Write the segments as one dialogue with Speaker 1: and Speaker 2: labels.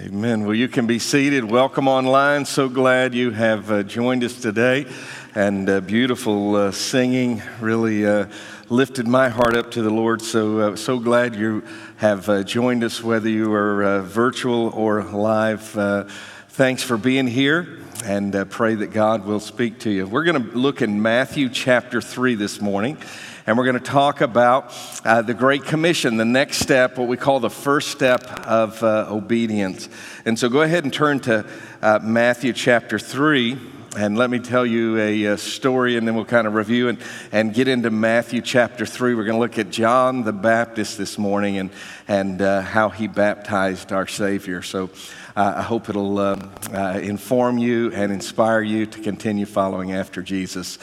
Speaker 1: Amen. Well, you can be seated. Welcome online. So glad you have uh, joined us today. And uh, beautiful uh, singing really uh, lifted my heart up to the Lord. So, uh, so glad you have uh, joined us, whether you are virtual or live. thanks for being here and pray that God will speak to you. We're going to look in Matthew chapter 3 this morning and we're going to talk about uh, the Great Commission, the next step, what we call the first step of uh, obedience. And so go ahead and turn to uh, Matthew chapter 3. And let me tell you a, a, story, and then we'll kind of review and, and get into Matthew chapter 3. We're going to look at John the Baptist this morning and, and uh, how he baptized our Savior. So uh, I hope it'll uh, uh inform you and inspire you to continue following after Jesus.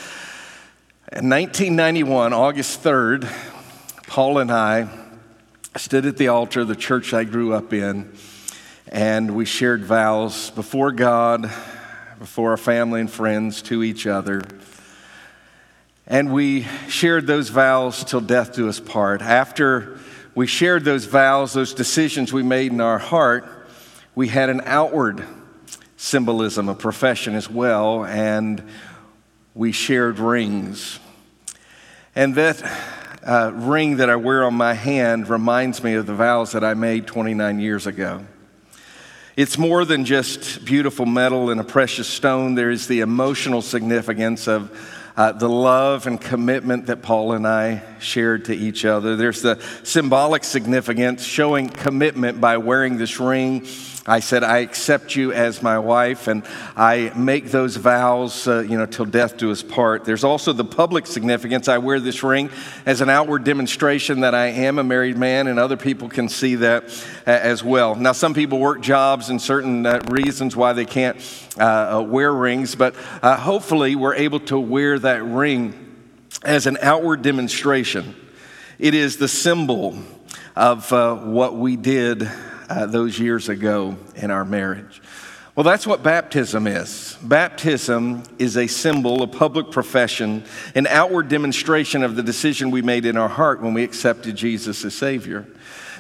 Speaker 1: In 1991, August 3rd, Paul and I stood at the altar of the church I grew up in, and we shared vows before God, before our family and friends, to each other. And we shared those vows till death do us part. After we shared those vows, those decisions we made in our heart, we had an outward symbolism, a profession as well, and we shared rings. And that uh, ring that I wear on my hand reminds me of the vows that I made 29 years ago. It's more than just beautiful metal and a precious stone. There is the emotional significance of uh, the love and commitment that Paul and I shared to each other. There's the symbolic significance, showing commitment by wearing this ring I said, I accept you as my wife, and I make those vows, uh, you know, till death do us part. There's also the public significance. I wear this ring as an outward demonstration that I am a married man, and other people can see that uh, as well. Now, some people work jobs and certain uh, reasons why they can't uh, uh, wear rings, but uh, hopefully we're able to wear that ring as an outward demonstration. It is the symbol of what we did uh, those years ago in our marriage. Well, that's what baptism is. Baptism is a symbol, a public profession, an outward demonstration of the decision we made in our heart when we accepted Jesus as Savior.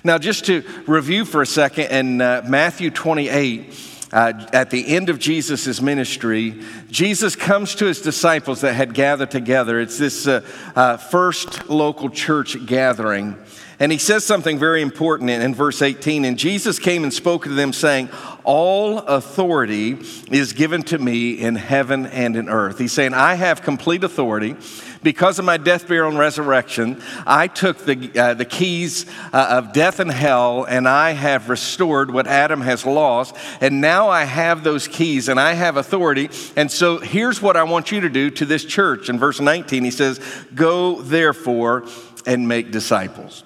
Speaker 1: Now, just to review for a second, in uh, Matthew 28, uh, at the end of Jesus' ministry, Jesus comes to his disciples that had gathered together. It's this uh, uh, first local church gathering. And he says something very important in, in, verse 18. And Jesus came and spoke to them, saying, All authority is given to me in heaven and in earth. He's saying, I have complete authority. Because of my death, burial, and resurrection, I took the, uh, the keys uh, of death and hell, and I have restored what Adam has lost. And now I have those keys, and I have authority. And so here's what I want you to do to this church. In verse 19, he says, Go therefore and make disciples.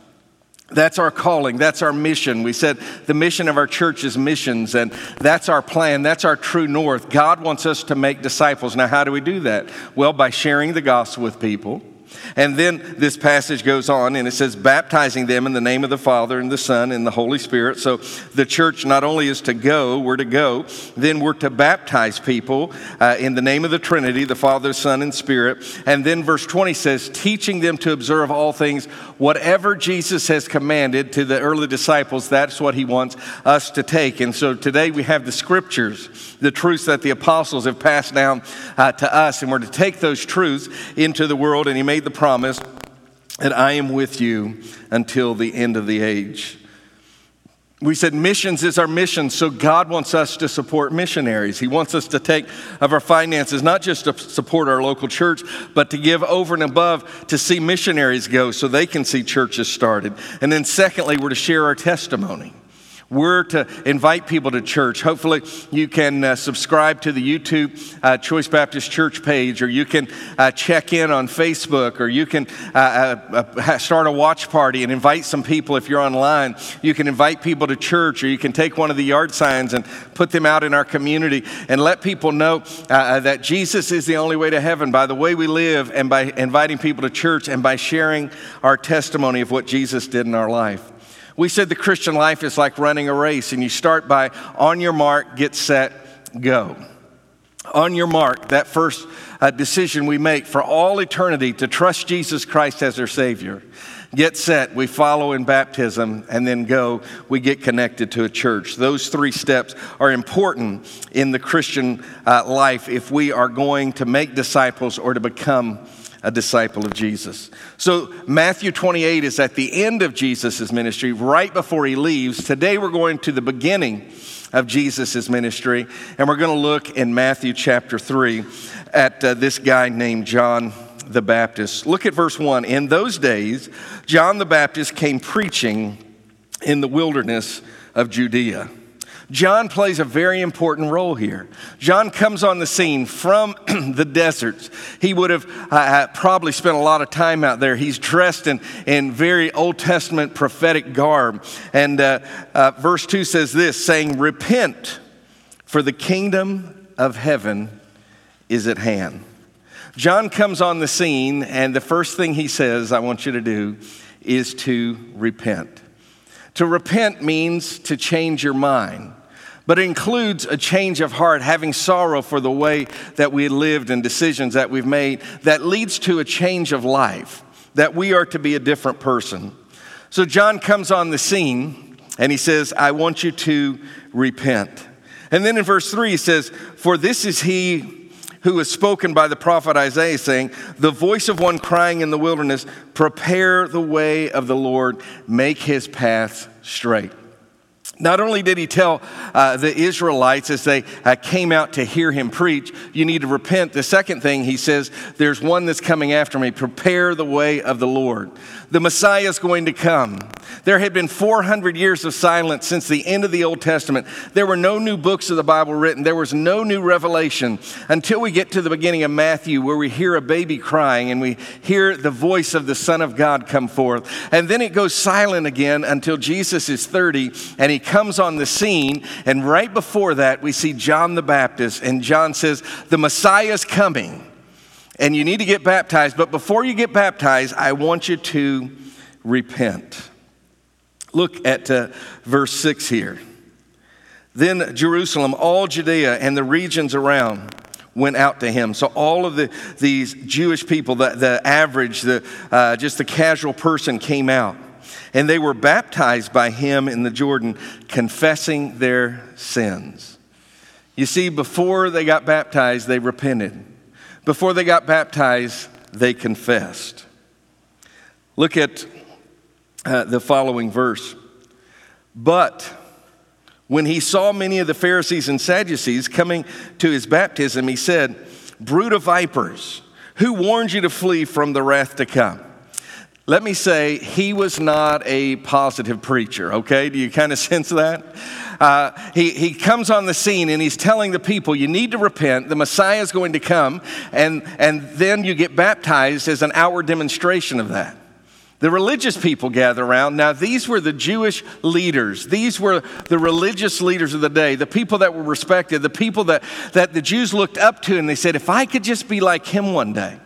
Speaker 1: That's our calling. That's our mission. We said the mission of our church is missions, and that's our plan. That's our true north. God wants us to make disciples. Now, how do we do that? Well, by sharing the gospel with people and then this passage goes on and it says, baptizing them in the name of the Father and the Son and the Holy Spirit. So the church not only is to go, we're to go, then we're to baptize people uh, in the name of the Trinity, the Father, Son, and Spirit. And then verse 20 says, teaching them to observe all things, whatever Jesus has commanded to the early disciples, that's what he wants us to take. And so today we have the scriptures, the truths that the apostles have passed down uh, to us, and we're to take those truths into the world. And he made the promise that I am with you until the end of the age. We said missions is our mission, so God wants us to support missionaries. He wants us to take of our finances, not just to support our local church, but to give over and above to see missionaries go so they can see churches started. And then, secondly, we're to share our testimony. We're to invite people to church. Hopefully, you can uh, subscribe to the YouTube uh, Choice Baptist Church page, or you can uh, check in on Facebook, or you can uh, uh, uh, start a watch party and invite some people if you're online. You can invite people to church, or you can take one of the yard signs and put them out in our community and let people know that Jesus is the only way to heaven by the way we live and by inviting people to church and by sharing our testimony of what Jesus did in our life. We said the Christian life is like running a race, and you start by on your mark, get set, go. On your mark, that first uh, decision we make for all eternity to trust Jesus Christ as our Savior. get set, we follow in baptism, and then go, we get connected to a church. Those three steps are important in the Christian uh, life if we are going to make disciples or to become a disciple of Jesus. So, Matthew 28 is at the end of Jesus' ministry, right before he leaves. Today, we're going to the beginning of Jesus' ministry, and we're going to look in Matthew chapter 3 at uh, this guy named John the Baptist. Look at verse 1. In those days, John the Baptist came preaching in the wilderness of Judea. John plays a very important role here. John comes on the scene from the deserts. He would have uh, uh, probably spent a lot of time out there. He's dressed in, in very Old Testament prophetic garb. And uh, uh, verse 2 says this saying, Repent, for the kingdom of heaven is at hand. John comes on the scene, and the first thing he says, I want you to do, is to repent. To repent means to change your mind, but it includes a change of heart, having sorrow for the way that we lived and decisions that we've made that leads to a change of life, that we are to be a different person. So John comes on the scene and he says, I want you to repent. And then in verse 3, he says, For this is he who was spoken by the prophet Isaiah, saying, The voice of one crying in the wilderness, Prepare the way of the Lord, make his path straight. Not only did he tell uh, the Israelites as they uh, came out to hear him preach, you need to repent. The second thing he says, there's one that's coming after me. Prepare the way of the Lord. The Messiah is going to come. There had been 400 years of silence since the end of the Old Testament. There were no new books of the Bible written. There was no new revelation until we get to the beginning of Matthew, where we hear a baby crying and we hear the voice of the Son of God come forth. And then it goes silent again until Jesus is 30 and he comes on the scene. And right before that, we see John the Baptist. And John says, The Messiah is coming and you need to get baptized. But before you get baptized, I want you to repent. Look at uh, verse 6 here. Then Jerusalem, all Judea, and the regions around went out to him. So all of the, these Jewish people, the, the average, the, uh, just the casual person came out. And they were baptized by him in the Jordan, confessing their sins. You see, before they got baptized, they repented. Before they got baptized, they confessed. Look at uh, the following verse. But when he saw many of the Pharisees and Sadducees coming to his baptism, he said, Brood of vipers, who warned you to flee from the wrath to come? Let me say, he was not a positive preacher, okay? Do you kind of sense that? Uh, he, he comes on the scene and he's telling the people, you need to repent. The Messiah is going to come, and, and then you get baptized as an outward demonstration of that. The religious people gather around. Now, these were the Jewish leaders. These were the religious leaders of the day, the people that were respected, the people that, that the Jews looked up to, and they said, if I could just be like him one day.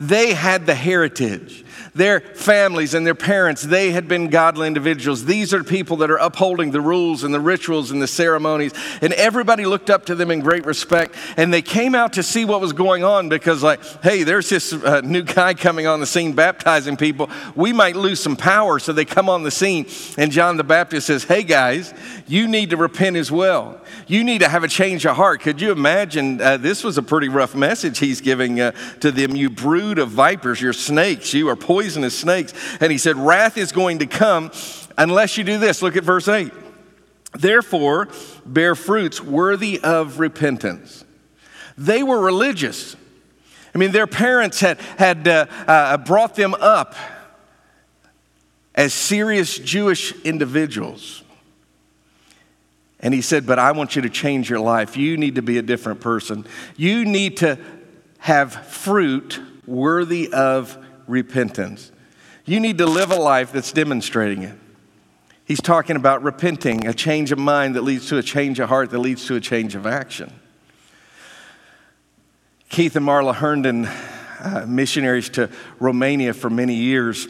Speaker 1: They had the heritage their families and their parents, they had been godly individuals. These are people that are upholding the rules and the rituals and the ceremonies. And everybody looked up to them in great respect. And they came out to see what was going on because, like, hey, there's this uh, new guy coming on the scene baptizing people. We might lose some power. So they come on the scene. And John the Baptist says, hey, guys, you need to repent as well. You need to have a change of heart. Could you imagine? Uh, this was a pretty rough message he's giving uh, to them. You brood of vipers, you're snakes, you are poison poisonous snakes. And he said, Wrath is going to come unless you do this. Look at verse 8. Therefore, bear fruits worthy of repentance. They were religious. I mean, their parents had, had uh, uh, brought them up as serious Jewish individuals. And he said, But I want you to change your life. You need to be a different person. You need to have fruit worthy of repentance. You need to live a life that's demonstrating it. He's talking about repenting, a change of mind that leads to a change of heart that leads to a change of action. Keith and Marla Herndon, uh, missionaries to Romania for many years,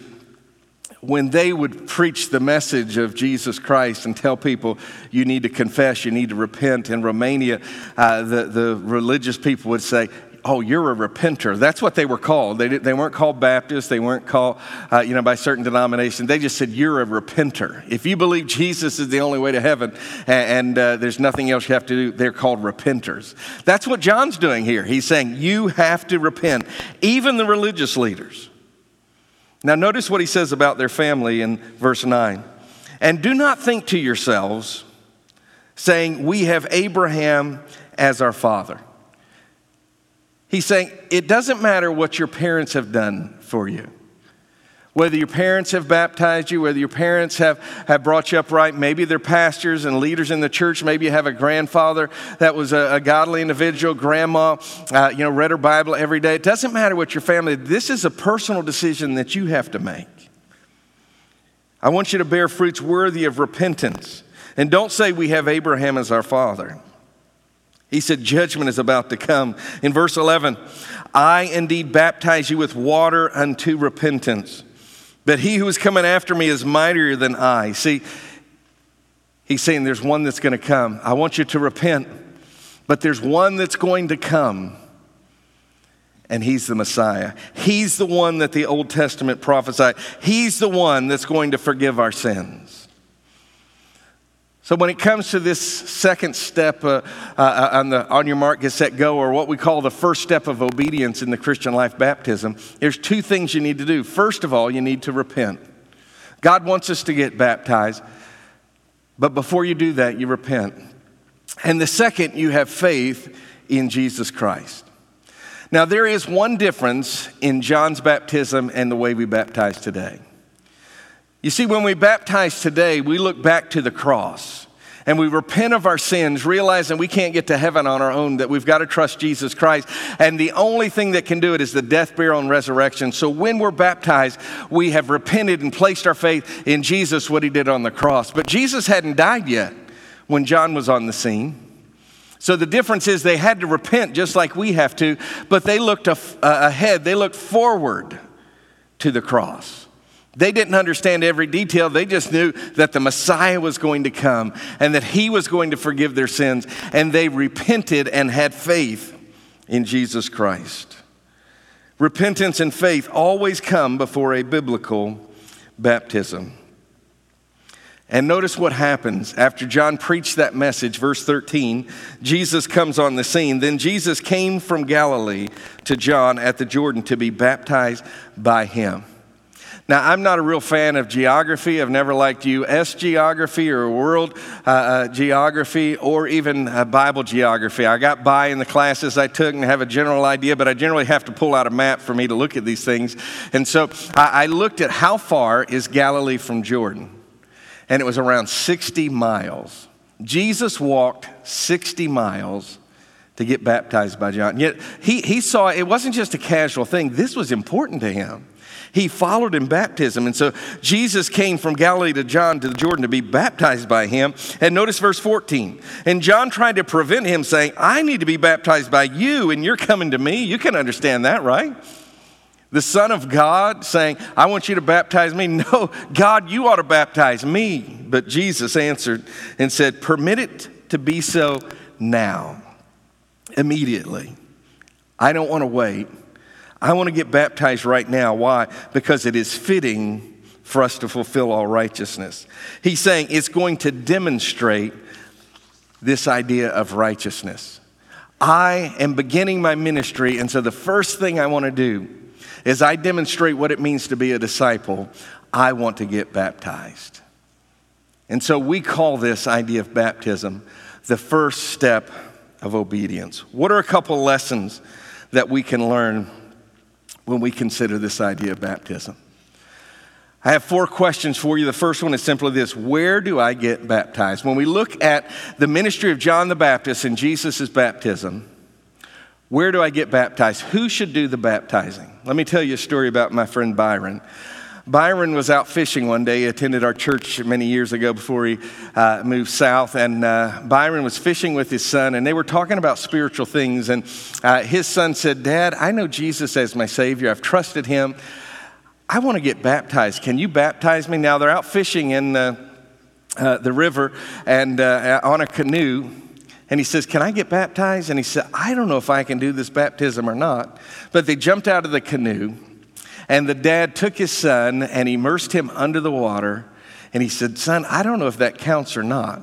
Speaker 1: when they would preach the message of Jesus Christ and tell people you need to confess, you need to repent, in Romania, uh, the, the religious people would say, oh, you're a repenter. That's what they were called. They, they weren't called Baptists. They weren't called, uh, you know, by certain denominations. They just said, you're a repenter. If you believe Jesus is the only way to heaven and, and uh, there's nothing else you have to do, they're called repenters. That's what John's doing here. He's saying, you have to repent, even the religious leaders. Now, notice what he says about their family in verse 9. And do not think to yourselves, saying, We have Abraham as our father. He's saying, It doesn't matter what your parents have done for you. Whether your parents have baptized you, whether your parents have, have brought you up right, maybe they're pastors and leaders in the church, maybe you have a grandfather that was a, a godly individual, grandma, uh, you know, read her Bible every day. It doesn't matter what your family, this is a personal decision that you have to make. I want you to bear fruits worthy of repentance. And don't say we have Abraham as our father. He said, Judgment is about to come. In verse 11, I indeed baptize you with water unto repentance. But he who is coming after me is mightier than I. See, he's saying there's one that's going to come. I want you to repent, but there's one that's going to come, and he's the Messiah. He's the one that the Old Testament prophesied. He's the one that's going to forgive our sins. So, when it comes to this second step uh, uh, on, the, on your mark, get set, go, or what we call the first step of obedience in the Christian life baptism, there's two things you need to do. First of all, you need to repent. God wants us to get baptized, but before you do that, you repent. And the second, you have faith in Jesus Christ. Now, there is one difference in John's baptism and the way we baptize today. You see, when we baptize today, we look back to the cross and we repent of our sins, realizing we can't get to heaven on our own, that we've got to trust Jesus Christ. And the only thing that can do it is the death, burial, and resurrection. So when we're baptized, we have repented and placed our faith in Jesus, what he did on the cross. But Jesus hadn't died yet when John was on the scene. So the difference is they had to repent just like we have to, but they looked uh, ahead, they looked forward to the cross. They didn't understand every detail. They just knew that the Messiah was going to come and that he was going to forgive their sins. And they repented and had faith in Jesus Christ. Repentance and faith always come before a biblical baptism. And notice what happens after John preached that message, verse 13. Jesus comes on the scene. Then Jesus came from Galilee to John at the Jordan to be baptized by him. Now, I'm not a real fan of geography. I've never liked U.S. geography or world uh, uh, geography or even uh, Bible geography. I got by in the classes I took and have a general idea, but I generally have to pull out a map for me to look at these things. And so I, I looked at how far is Galilee from Jordan, and it was around 60 miles. Jesus walked 60 miles to get baptized by John. Yet he, he saw it wasn't just a casual thing, this was important to him. He followed in baptism. And so Jesus came from Galilee to John to the Jordan to be baptized by him. And notice verse 14. And John tried to prevent him, saying, I need to be baptized by you, and you're coming to me. You can understand that, right? The Son of God saying, I want you to baptize me. No, God, you ought to baptize me. But Jesus answered and said, Permit it to be so now, immediately. I don't want to wait. I want to get baptized right now. Why? Because it is fitting for us to fulfill all righteousness. He's saying it's going to demonstrate this idea of righteousness. I am beginning my ministry, and so the first thing I want to do is I demonstrate what it means to be a disciple. I want to get baptized. And so we call this idea of baptism the first step of obedience. What are a couple lessons that we can learn when we consider this idea of baptism. I have four questions for you. The first one is simply this Where do I get baptized? When we look at the ministry of John the Baptist and Jesus' baptism, where do I get baptized? Who should do the baptizing? Let me tell you a story about my friend Byron. Byron was out fishing one day. He attended our church many years ago before he uh, moved south. And uh, Byron was fishing with his son, and they were talking about spiritual things. And uh, his son said, Dad, I know Jesus as my Savior. I've trusted him. I want to get baptized. Can you baptize me? Now they're out fishing in uh, the river and uh, on a canoe. and he says, Can I get baptized? And he said, I don't know if I can do this baptism or not. But they jumped out of the canoe, and the dad took his son and immersed him under the water. And he said, Son, I don't know if that counts or not.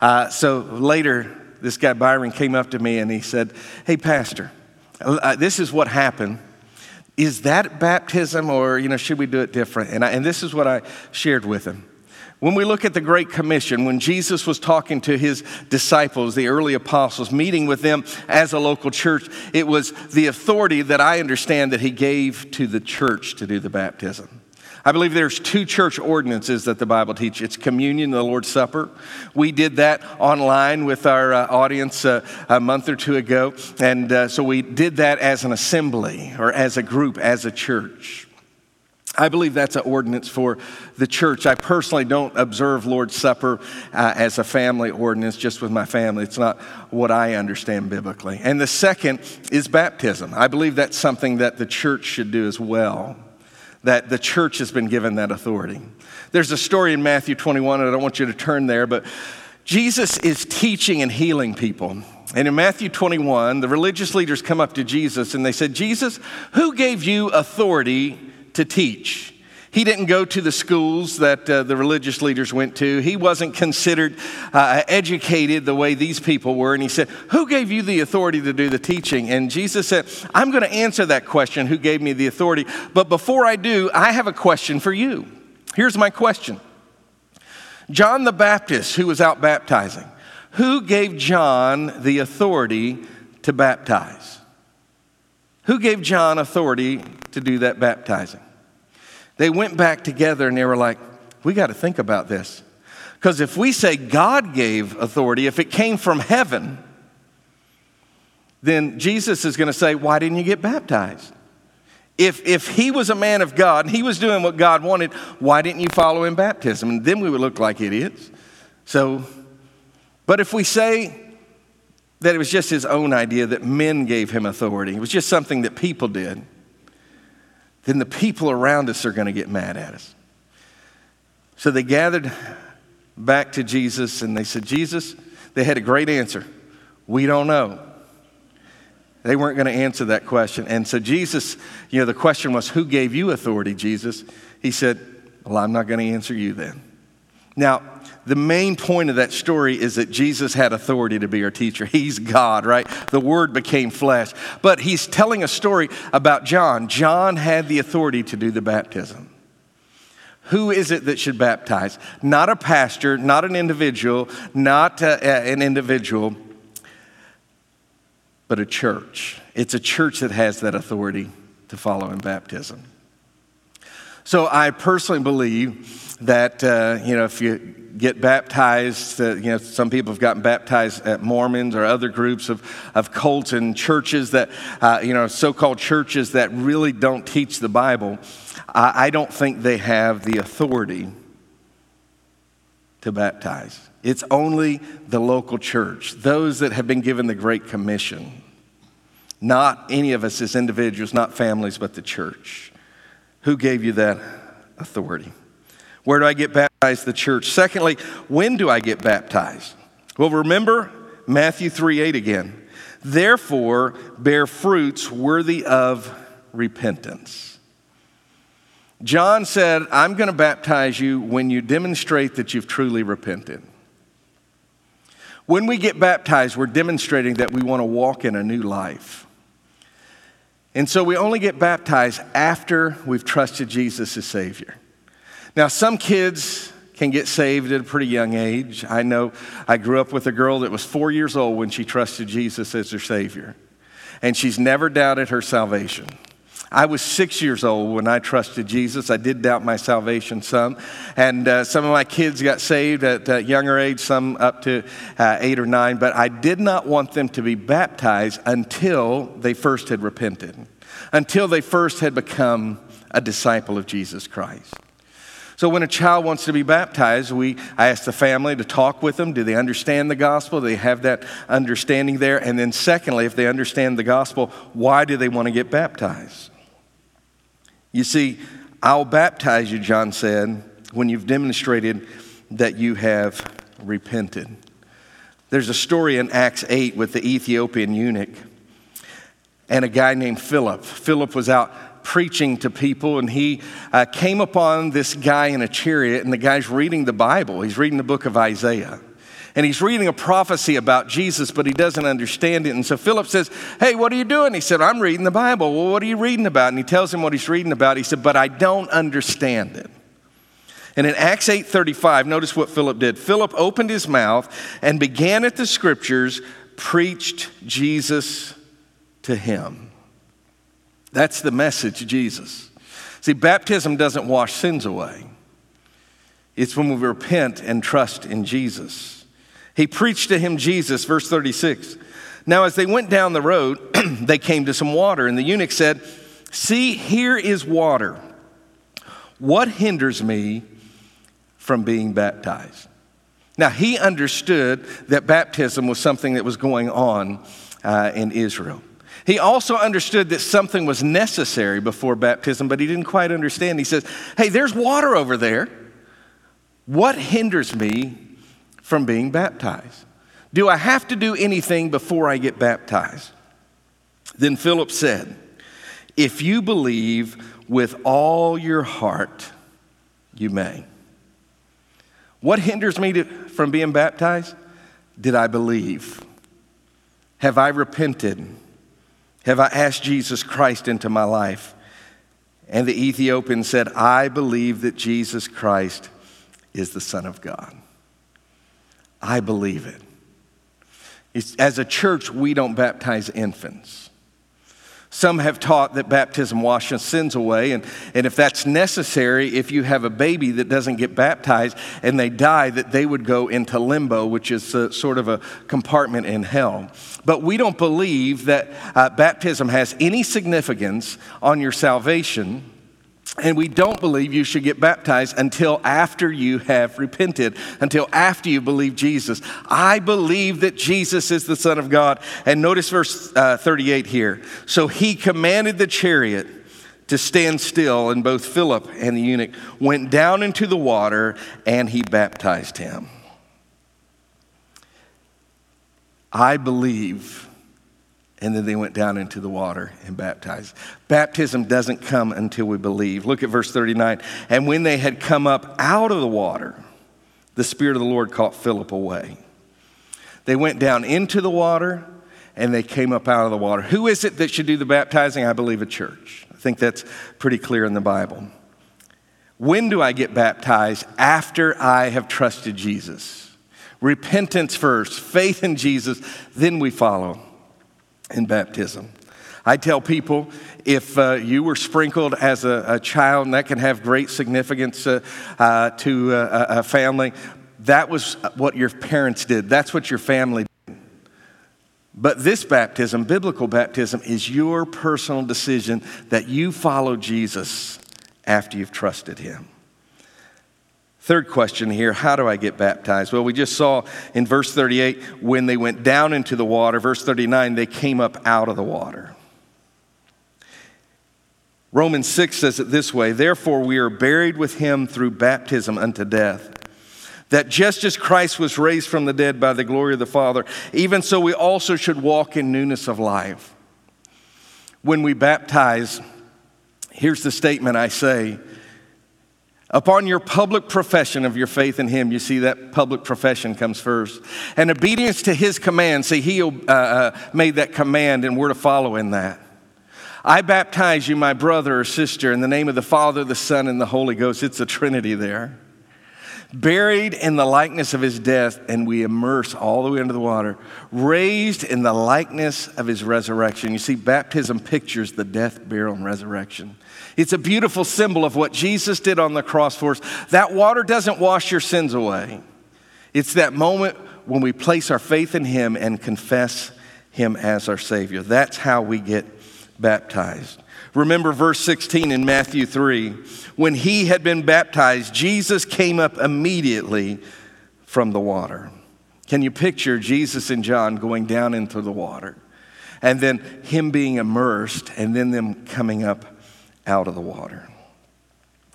Speaker 1: Uh, so later, this guy Byron came up to me and he said, Hey, Pastor, uh, this is what happened. Is that baptism or, you know, should we do it different? And, I, and this is what I shared with him. When we look at the Great Commission, when Jesus was talking to his disciples, the early apostles, meeting with them as a local church, it was the authority that I understand that he gave to the church to do the baptism. I believe there's two church ordinances that the Bible teaches. It's communion the Lord's Supper. We did that online with our uh, audience uh, a month or two ago. And uh, so we did that as an assembly or as a group, as a church. I believe that's an ordinance for the church. I personally don't observe Lord's Supper uh, as a family ordinance just with my family. It's not what I understand biblically. And the second is baptism. I believe that's something that the church should do as well, that the church has been given that authority. There's a story in Matthew 21, and I don't want you to turn there, but Jesus is teaching and healing people. And in Matthew 21, the religious leaders come up to Jesus and they said, Jesus, who gave you authority? To teach. He didn't go to the schools that uh, the religious leaders went to. He wasn't considered uh, educated the way these people were. And he said, Who gave you the authority to do the teaching? And Jesus said, I'm going to answer that question who gave me the authority? But before I do, I have a question for you. Here's my question John the Baptist, who was out baptizing, who gave John the authority to baptize? Who gave John authority to do that baptizing? They went back together and they were like, we got to think about this. Because if we say God gave authority, if it came from heaven, then Jesus is going to say, Why didn't you get baptized? If, if he was a man of God and he was doing what God wanted, why didn't you follow in baptism? And then we would look like idiots. So, but if we say that it was just his own idea that men gave him authority, it was just something that people did, then the people around us are going to get mad at us. So they gathered back to Jesus and they said, Jesus, they had a great answer. We don't know. They weren't going to answer that question. And so Jesus, you know, the question was, Who gave you authority, Jesus? He said, Well, I'm not going to answer you then. Now, the main point of that story is that Jesus had authority to be our teacher. He's God, right? The Word became flesh. But he's telling a story about John. John had the authority to do the baptism. Who is it that should baptize? Not a pastor, not an individual, not uh, an individual, but a church. It's a church that has that authority to follow in baptism. So I personally believe that, uh, you know, if you get baptized. Uh, you know, some people have gotten baptized at Mormons or other groups of, of cults and churches that, uh, you know, so called churches that really don't teach the Bible. I, I don't think they have the authority to baptize. It's only the local church, those that have been given the Great Commission. Not any of us as individuals, not families, but the church. Who gave you that authority? Where do I get baptized? The church. Secondly, when do I get baptized? Well, remember Matthew 3 8 again. Therefore, bear fruits worthy of repentance. John said, I'm going to baptize you when you demonstrate that you've truly repented. When we get baptized, we're demonstrating that we want to walk in a new life. And so we only get baptized after we've trusted Jesus as Savior. Now, some kids can get saved at a pretty young age. I know I grew up with a girl that was four years old when she trusted Jesus as her Savior, and she's never doubted her salvation. I was six years old when I trusted Jesus. I did doubt my salvation some. And uh, some of my kids got saved at a younger age, some up to uh, eight or nine. But I did not want them to be baptized until they first had repented, until they first had become a disciple of Jesus Christ. So when a child wants to be baptized, we I ask the family to talk with them. Do they understand the gospel? Do they have that understanding there? And then secondly, if they understand the gospel, why do they want to get baptized? You see, I'll baptize you, John said, when you've demonstrated that you have repented. There's a story in Acts 8 with the Ethiopian eunuch and a guy named Philip. Philip was out preaching to people, and he uh, came upon this guy in a chariot, and the guy's reading the Bible. He's reading the book of Isaiah. And he's reading a prophecy about Jesus, but he doesn't understand it. And so Philip says, Hey, what are you doing? He said, I'm reading the Bible. Well, what are you reading about? And he tells him what he's reading about. He said, But I don't understand it. And in Acts 8:35, notice what Philip did. Philip opened his mouth and began at the scriptures, preached Jesus to him. That's the message, Jesus. See, baptism doesn't wash sins away. It's when we repent and trust in Jesus. He preached to him Jesus, verse 36. Now, as they went down the road, they came to some water, and the eunuch said, See, here is water. What hinders me from being baptized. Now, he understood that baptism was something that was going on uh, in Israel. He also understood that something was necessary before baptism, but he didn't quite understand. He says, Hey, there's water over there. What hinders me from being baptized? Do I have to do anything before I get baptized? Then Philip said, If you believe with all your heart, you may. What hinders me to, from being baptized? Did I believe? Have I repented? Have I asked Jesus Christ into my life? And the Ethiopian said, I believe that Jesus Christ is the Son of God. I believe it. It's, as a church, we don't baptize infants. Some have taught that baptism washes sins away, and, and if that's necessary, if you have a baby that doesn't get baptized and they die, that they would go into limbo, which is a, sort of a compartment in hell. But we don't believe that uh, baptism has any significance on your salvation and we don't believe you should get baptized until after you have repented, until after you believe Jesus. I believe that Jesus is the Son of God. And notice verse uh, 38 here. So he commanded the chariot to stand still, and both Philip and the eunuch went down into the water, and he baptized him. I believe and then they went down into the water and baptized. Baptism doesn't come until we believe. Look at verse 39. And when they had come up out of the water, the Spirit of the Lord caught Philip away. They went down into the water and they came up out of the water. Who is it that should do the baptizing? I believe a church. I think that's pretty clear in the Bible. When do I get baptized? After I have trusted Jesus. Repentance first, faith in Jesus, then we follow in baptism. I tell people if uh, you were sprinkled as a, a, child, and that can have great significance uh, uh, to a family, that was what your parents did. That's what your family did. But this baptism, biblical baptism, is your personal decision that you follow Jesus after you've trusted him. Third question here how do I get baptized? Well, we just saw in verse 38 when they went down into the water. Verse 39, they came up out of the water. Romans 6 says it this way Therefore, we are buried with him through baptism unto death. That just as Christ was raised from the dead by the glory of the Father, even so we also should walk in newness of life. When we baptize, here's the statement I say Upon your public profession of your faith in Him, you see that public profession comes first. And obedience to His command, see, He uh, uh, made that command and we're to follow in that. I baptize you, my brother or sister, in the name of the Father, the Son, and the Holy Ghost. It's a trinity there. Buried in the likeness of his death, and we immerse all the way into the water. Raised in the likeness of his resurrection. You see, baptism pictures the death, burial, and resurrection. It's a beautiful symbol of what Jesus did on the cross for us. That water doesn't wash your sins away. It's that moment when we place our faith in Him and confess Him as our Savior. That's how we get baptized. Remember verse 16 in Matthew 3. When he had been baptized, Jesus came up immediately from the water. Can you picture Jesus and John going down into the water? And then him being immersed, and then them coming up out of the water.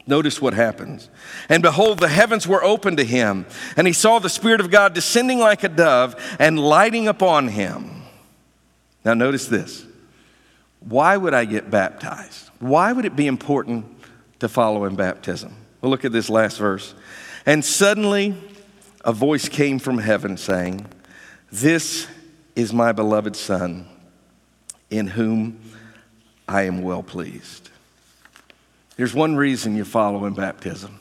Speaker 1: Notice what happens. And behold, the heavens were opened to him, and he saw the Spirit of God descending like a dove and lighting upon him. Now, notice this. Why would I get baptized? Why would it be important to follow in baptism? Well, look at this last verse. And suddenly a voice came from heaven saying, This is my beloved Son, in whom I am well pleased. There's one reason you follow in baptism.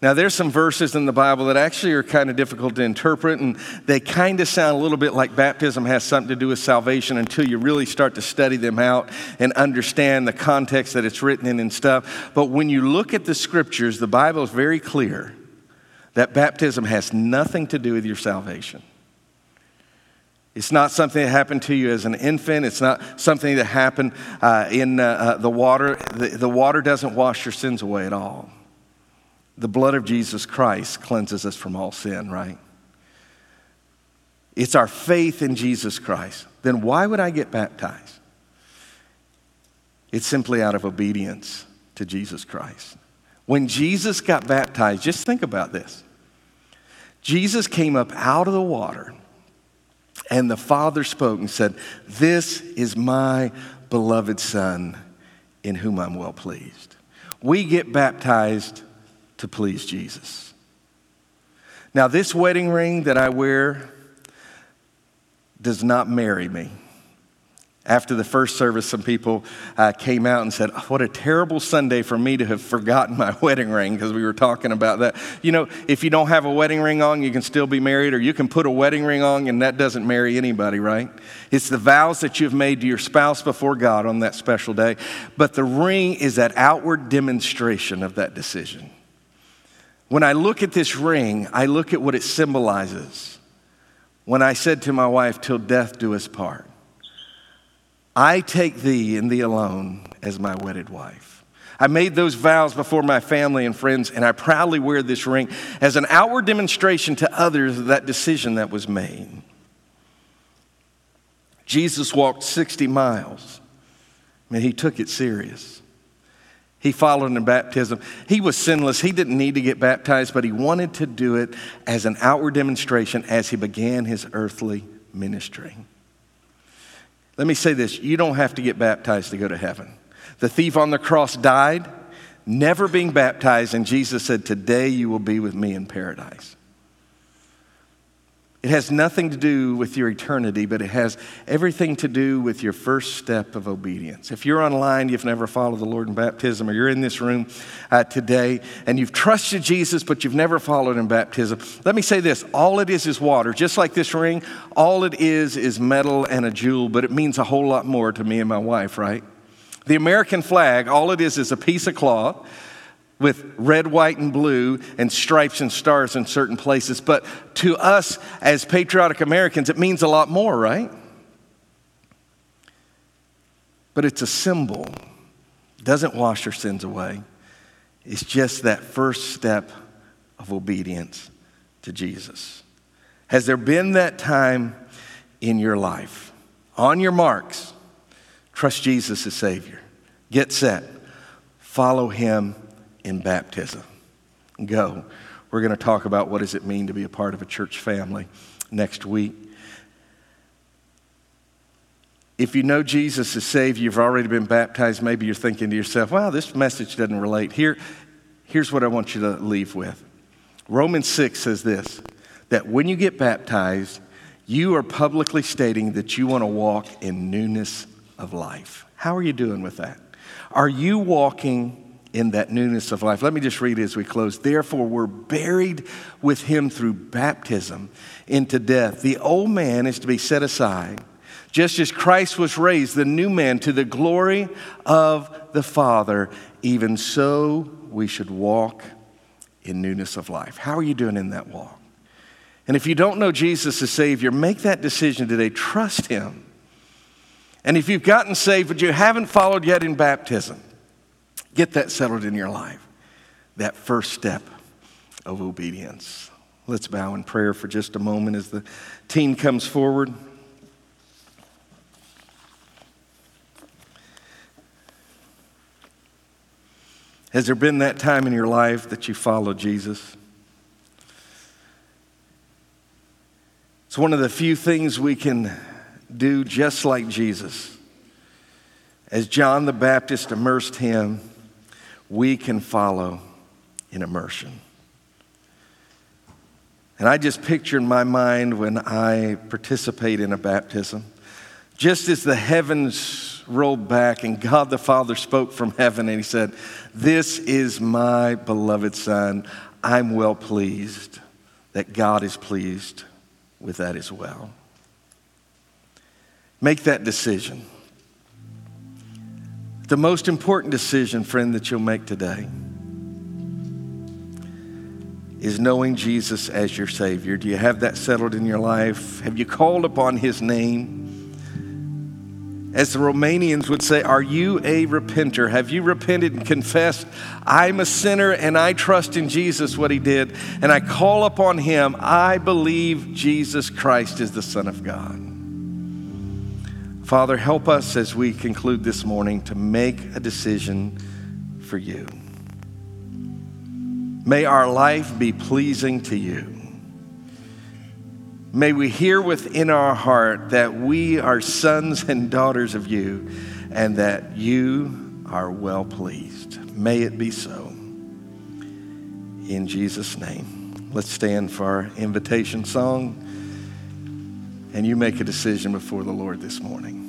Speaker 1: Now, there's some verses in the Bible that actually are kind of difficult to interpret, and they kind of sound a little bit like baptism has something to do with salvation until you really start to study them out and understand the context that it's written in and stuff. But when you look at the scriptures, the Bible is very clear that baptism has nothing to do with your salvation. It's not something that happened to you as an infant. It's not something that happened uh, in uh, uh, the water. The, the water doesn't wash your sins away at all. The blood of Jesus Christ cleanses us from all sin, right? It's our faith in Jesus Christ. Then why would I get baptized? It's simply out of obedience to Jesus Christ. When Jesus got baptized, just think about this. Jesus came up out of the water and the Father spoke and said, This is my beloved Son in whom I'm well pleased. We get baptized to please Jesus. Now, this wedding ring that I wear does not marry me after the first service, some people uh, came out and said, oh, What a terrible Sunday for me to have forgotten my wedding ring, because we were talking about that. You know, if you don't have a wedding ring on, you can still be married, or you can put a wedding ring on, and that doesn't marry anybody, right? It's the vows that you've made to your spouse before God on that special day. But the ring is that outward demonstration of that decision. When I look at this ring, I look at what it symbolizes. When I said to my wife, Till death do us part. I take thee and thee alone as my wedded wife. I made those vows before my family and friends, and I proudly wear this ring as an outward demonstration to others of that decision that was made. Jesus walked 60 miles. Mean, he took it serious. He followed in baptism. He was sinless. He didn't need to get baptized, but he wanted to do it as an outward demonstration as he began his earthly ministry. Let me say this you don't have to get baptized to go to heaven. The thief on the cross died, never being baptized, and Jesus said, Today you will be with me in paradise. It has nothing to do with your eternity, but it has everything to do with your first step of obedience. If you're online, you've never followed the Lord in baptism, or you're in this room uh, today and you've trusted Jesus, but you've never followed in baptism, let me say this all it is is water. Just like this ring, all it is is metal and a jewel, but it means a whole lot more to me and my wife, right? The American flag, all it is is a piece of cloth with red, white, and blue, and stripes and stars in certain places. But to us as patriotic Americans, it means a lot more, right? But it's a symbol, it doesn't wash our sins away. It's just that first step of obedience to Jesus. Has there been that time in your life? On your marks, trust Jesus as Savior. Get set. Follow Him in baptism. Go. We're going to talk about what does it mean to be a part of a church family next week. If you know Jesus is saved, you've already been baptized, maybe you're thinking to yourself, wow, this message doesn't relate. Here, here's what I want you to leave with. Romans 6 says this that when you get baptized, you are publicly stating that you want to walk in newness of life. How are you doing with that? Are you walking in that newness of life. Let me just read it as we close. Therefore, we're buried with him through baptism into death. The old man is to be set aside, just as Christ was raised, the new man, to the glory of the Father. Even so, we should walk in newness of life. How are you doing in that walk? And if you don't know Jesus as Savior, make that decision today. Trust Him. And if you've gotten saved but you haven't followed yet in baptism, Get that settled in your life. That first step of obedience. Let's bow in prayer for just a moment as the team comes forward. Has there been that time in your life that you followed Jesus? It's one of the few things we can do just like Jesus. As John the Baptist immersed him, we can follow in immersion. And I just picture in my mind when I participate in a baptism, just as the heavens rolled back and God the Father spoke from heaven and he said, This is my beloved Son. I'm well pleased that God is pleased with that as well. Make that decision. The most important decision, friend, that you'll make today is knowing Jesus as your Savior. Do you have that settled in your life? Have you called upon His name? As the Romanians would say, Are you a repenter? Have you repented and confessed, I'm a sinner and I trust in Jesus, what He did, and I call upon Him? I believe Jesus Christ is the Son of God. Father, help us as we conclude this morning to make a decision for you. May our life be pleasing to you. May we hear within our heart that we are sons and daughters of you and that you are well pleased. May it be so. In Jesus' name. Let's stand for our invitation song and you make a decision before the Lord this morning.